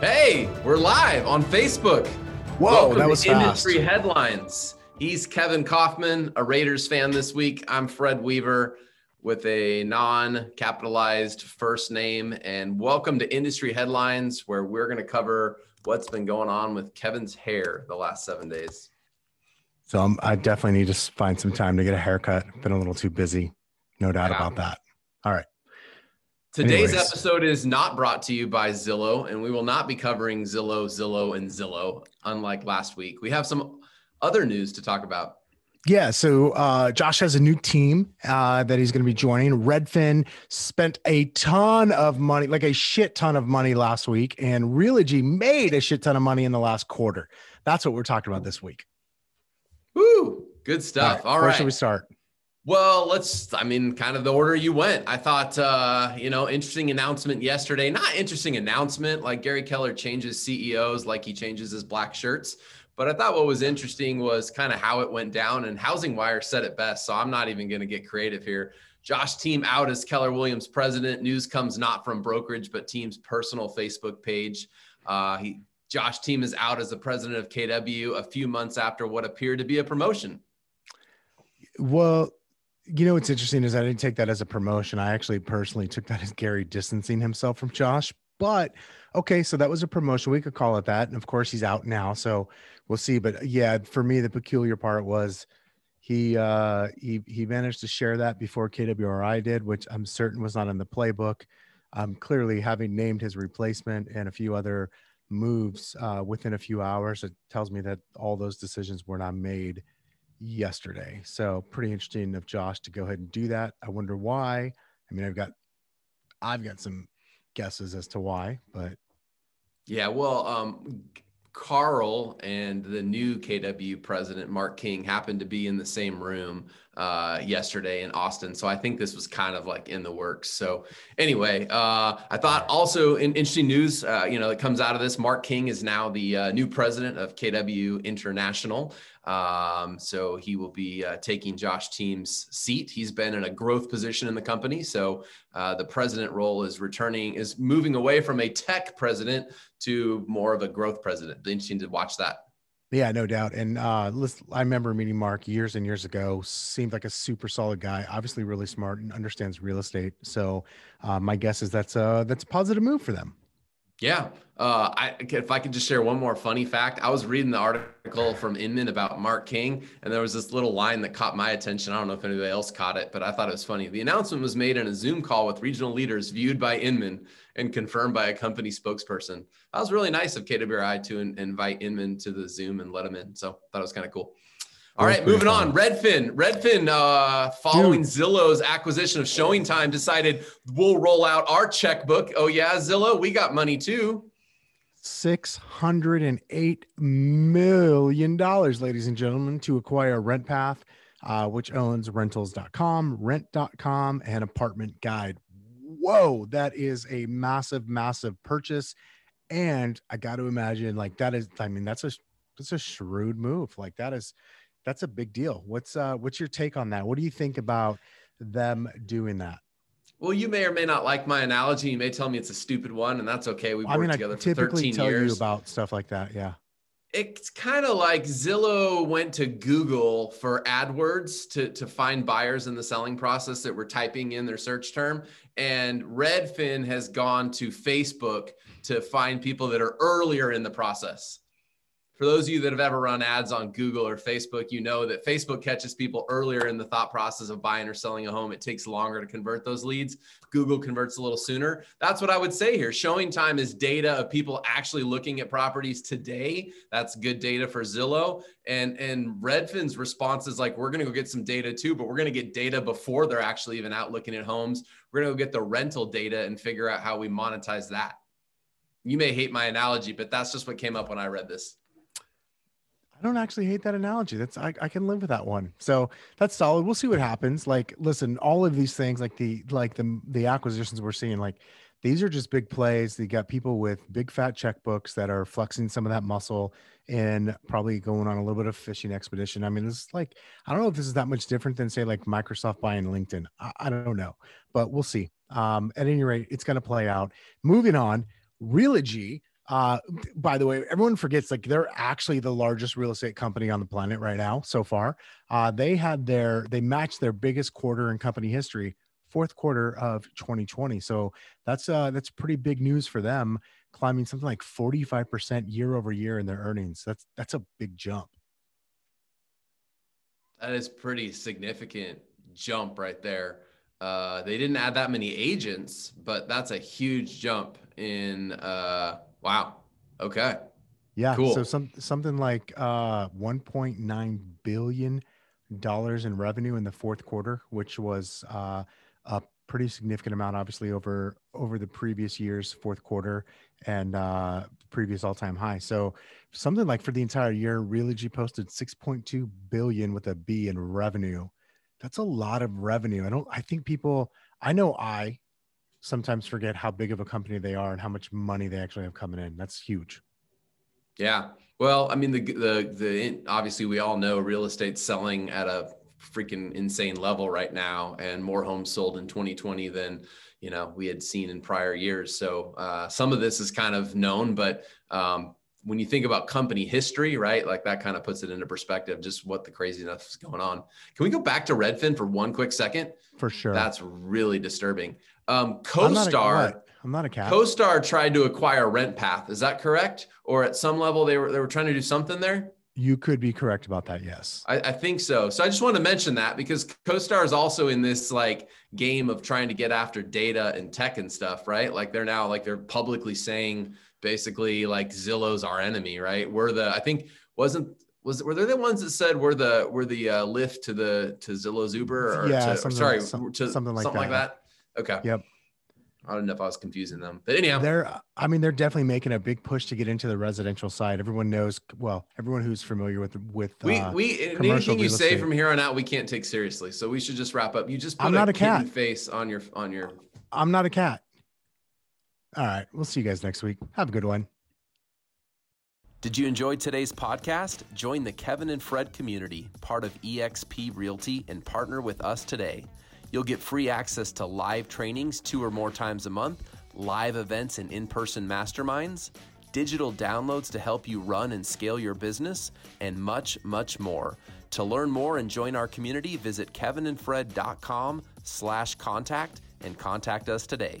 Hey, we're live on Facebook. Whoa, Welcome that was to fast. Industry Headlines. He's Kevin Kauffman, a Raiders fan this week. I'm Fred Weaver with a non capitalized first name. And welcome to Industry Headlines, where we're going to cover what's been going on with Kevin's hair the last seven days. So um, I definitely need to find some time to get a haircut. Been a little too busy, no doubt about that. All right. Today's Anyways. episode is not brought to you by Zillow, and we will not be covering Zillow, Zillow, and Zillow, unlike last week. We have some other news to talk about. Yeah. So uh, Josh has a new team uh, that he's going to be joining. Redfin spent a ton of money, like a shit ton of money last week, and Realogy made a shit ton of money in the last quarter. That's what we're talking about this week. Woo! Good stuff. All right, Where should we start? Well, let's, I mean, kind of the order you went. I thought, uh, you know, interesting announcement yesterday. Not interesting announcement like Gary Keller changes CEOs like he changes his black shirts. But I thought what was interesting was kind of how it went down, and Housing Wire said it best. So I'm not even going to get creative here. Josh Team out as Keller Williams president. News comes not from brokerage, but Team's personal Facebook page. Uh, he Josh Team is out as the president of KW a few months after what appeared to be a promotion. Well, you know what's interesting is I didn't take that as a promotion. I actually personally took that as Gary distancing himself from Josh. But okay, so that was a promotion. We could call it that. And of course, he's out now, so we'll see. But yeah, for me, the peculiar part was he uh he he managed to share that before KWRI did, which I'm certain was not in the playbook. Um, clearly, having named his replacement and a few other moves uh, within a few hours, it tells me that all those decisions were not made yesterday. So pretty interesting of Josh to go ahead and do that. I wonder why. I mean, I've got I've got some guesses as to why, but Yeah, well, um, Carl and the new KW president, Mark King, happened to be in the same room uh, yesterday in Austin. So I think this was kind of like in the works. So anyway, uh, I thought also in interesting news, uh, you know, that comes out of this. Mark King is now the uh, new president of KW International. Um, so he will be uh, taking Josh Team's seat. He's been in a growth position in the company. So uh, the president role is returning, is moving away from a tech president to more of a growth president. Interesting to watch that. Yeah, no doubt. And uh listen, I remember meeting Mark years and years ago. Seemed like a super solid guy, obviously really smart and understands real estate. So uh, my guess is that's a that's a positive move for them. Yeah. Uh, I, if I could just share one more funny fact, I was reading the article from Inman about Mark King, and there was this little line that caught my attention. I don't know if anybody else caught it, but I thought it was funny. The announcement was made in a Zoom call with regional leaders viewed by Inman and confirmed by a company spokesperson. That was really nice of KWI to in- invite Inman to the Zoom and let him in. So I thought it was kind of cool. All right, moving on. Redfin. Redfin, uh, following Zillow's acquisition of Showing Time, decided we'll roll out our checkbook. Oh yeah, Zillow, we got money too. Six hundred and eight million dollars, ladies and gentlemen, to acquire RentPath, uh, which owns rentals.com, rent.com, and apartment guide. Whoa, that is a massive, massive purchase. And I got to imagine like that is, I mean, that's a that's a shrewd move. Like that is that's a big deal. What's uh what's your take on that? What do you think about them doing that? Well, you may or may not like my analogy. You may tell me it's a stupid one, and that's okay. We've I worked mean, I together for typically 13 tell years. you about stuff like that. Yeah. it's kind of like Zillow went to Google for AdWords to, to find buyers in the selling process that were typing in their search term. And Redfin has gone to Facebook to find people that are earlier in the process. For those of you that have ever run ads on Google or Facebook, you know that Facebook catches people earlier in the thought process of buying or selling a home. It takes longer to convert those leads. Google converts a little sooner. That's what I would say here. Showing time is data of people actually looking at properties today. That's good data for Zillow. And and Redfin's response is like, we're gonna go get some data too, but we're gonna get data before they're actually even out looking at homes. We're gonna go get the rental data and figure out how we monetize that. You may hate my analogy, but that's just what came up when I read this. I don't actually hate that analogy. That's I, I can live with that one. So that's solid. We'll see what happens. Like, listen, all of these things, like the like the the acquisitions we're seeing, like these are just big plays. You got people with big fat checkbooks that are flexing some of that muscle and probably going on a little bit of fishing expedition. I mean, it's like I don't know if this is that much different than say like Microsoft buying LinkedIn. I, I don't know, but we'll see. Um, at any rate, it's going to play out. Moving on, Realogy Uh, by the way, everyone forgets like they're actually the largest real estate company on the planet right now so far. Uh, they had their they matched their biggest quarter in company history, fourth quarter of 2020. So that's uh that's pretty big news for them, climbing something like 45% year over year in their earnings. That's that's a big jump. That is pretty significant jump right there. Uh, they didn't add that many agents, but that's a huge jump in. Uh, wow. Okay. Yeah. Cool. So some something like uh, 1.9 billion dollars in revenue in the fourth quarter, which was uh, a pretty significant amount, obviously over over the previous year's fourth quarter and uh, previous all time high. So something like for the entire year, Realogy posted 6.2 billion with a B in revenue that's a lot of revenue. I don't, I think people, I know I sometimes forget how big of a company they are and how much money they actually have coming in. That's huge. Yeah. Well, I mean, the, the, the, obviously we all know real estate selling at a freaking insane level right now and more homes sold in 2020 than, you know, we had seen in prior years. So uh, some of this is kind of known, but um, when you think about company history, right? Like that kind of puts it into perspective, just what the craziness is going on. Can we go back to Redfin for one quick second? For sure. That's really disturbing. Um, CoStar, I'm not, a, I'm not a cat. CoStar tried to acquire RentPath. Is that correct? Or at some level they were they were trying to do something there? You could be correct about that. Yes, I, I think so. So I just want to mention that because CoStar is also in this like game of trying to get after data and tech and stuff, right? Like they're now like they're publicly saying basically like Zillow's our enemy, right? We're the I think wasn't was were they the ones that said we're the we're the uh, Lyft to the to Zillow's Uber or yeah, to, sorry some, to something like something that. like that. Okay. Yep. I don't know if I was confusing them, but anyhow, they're. I mean, they're definitely making a big push to get into the residential side. Everyone knows, well, everyone who's familiar with with we uh, we anything you say estate. from here on out, we can't take seriously. So we should just wrap up. You just put I'm not a, a cat face on your on your. I'm not a cat. All right, we'll see you guys next week. Have a good one. Did you enjoy today's podcast? Join the Kevin and Fred community, part of eXp Realty, and partner with us today. You'll get free access to live trainings two or more times a month, live events and in person masterminds, digital downloads to help you run and scale your business, and much, much more. To learn more and join our community, visit kevinandfred.com slash contact and contact us today.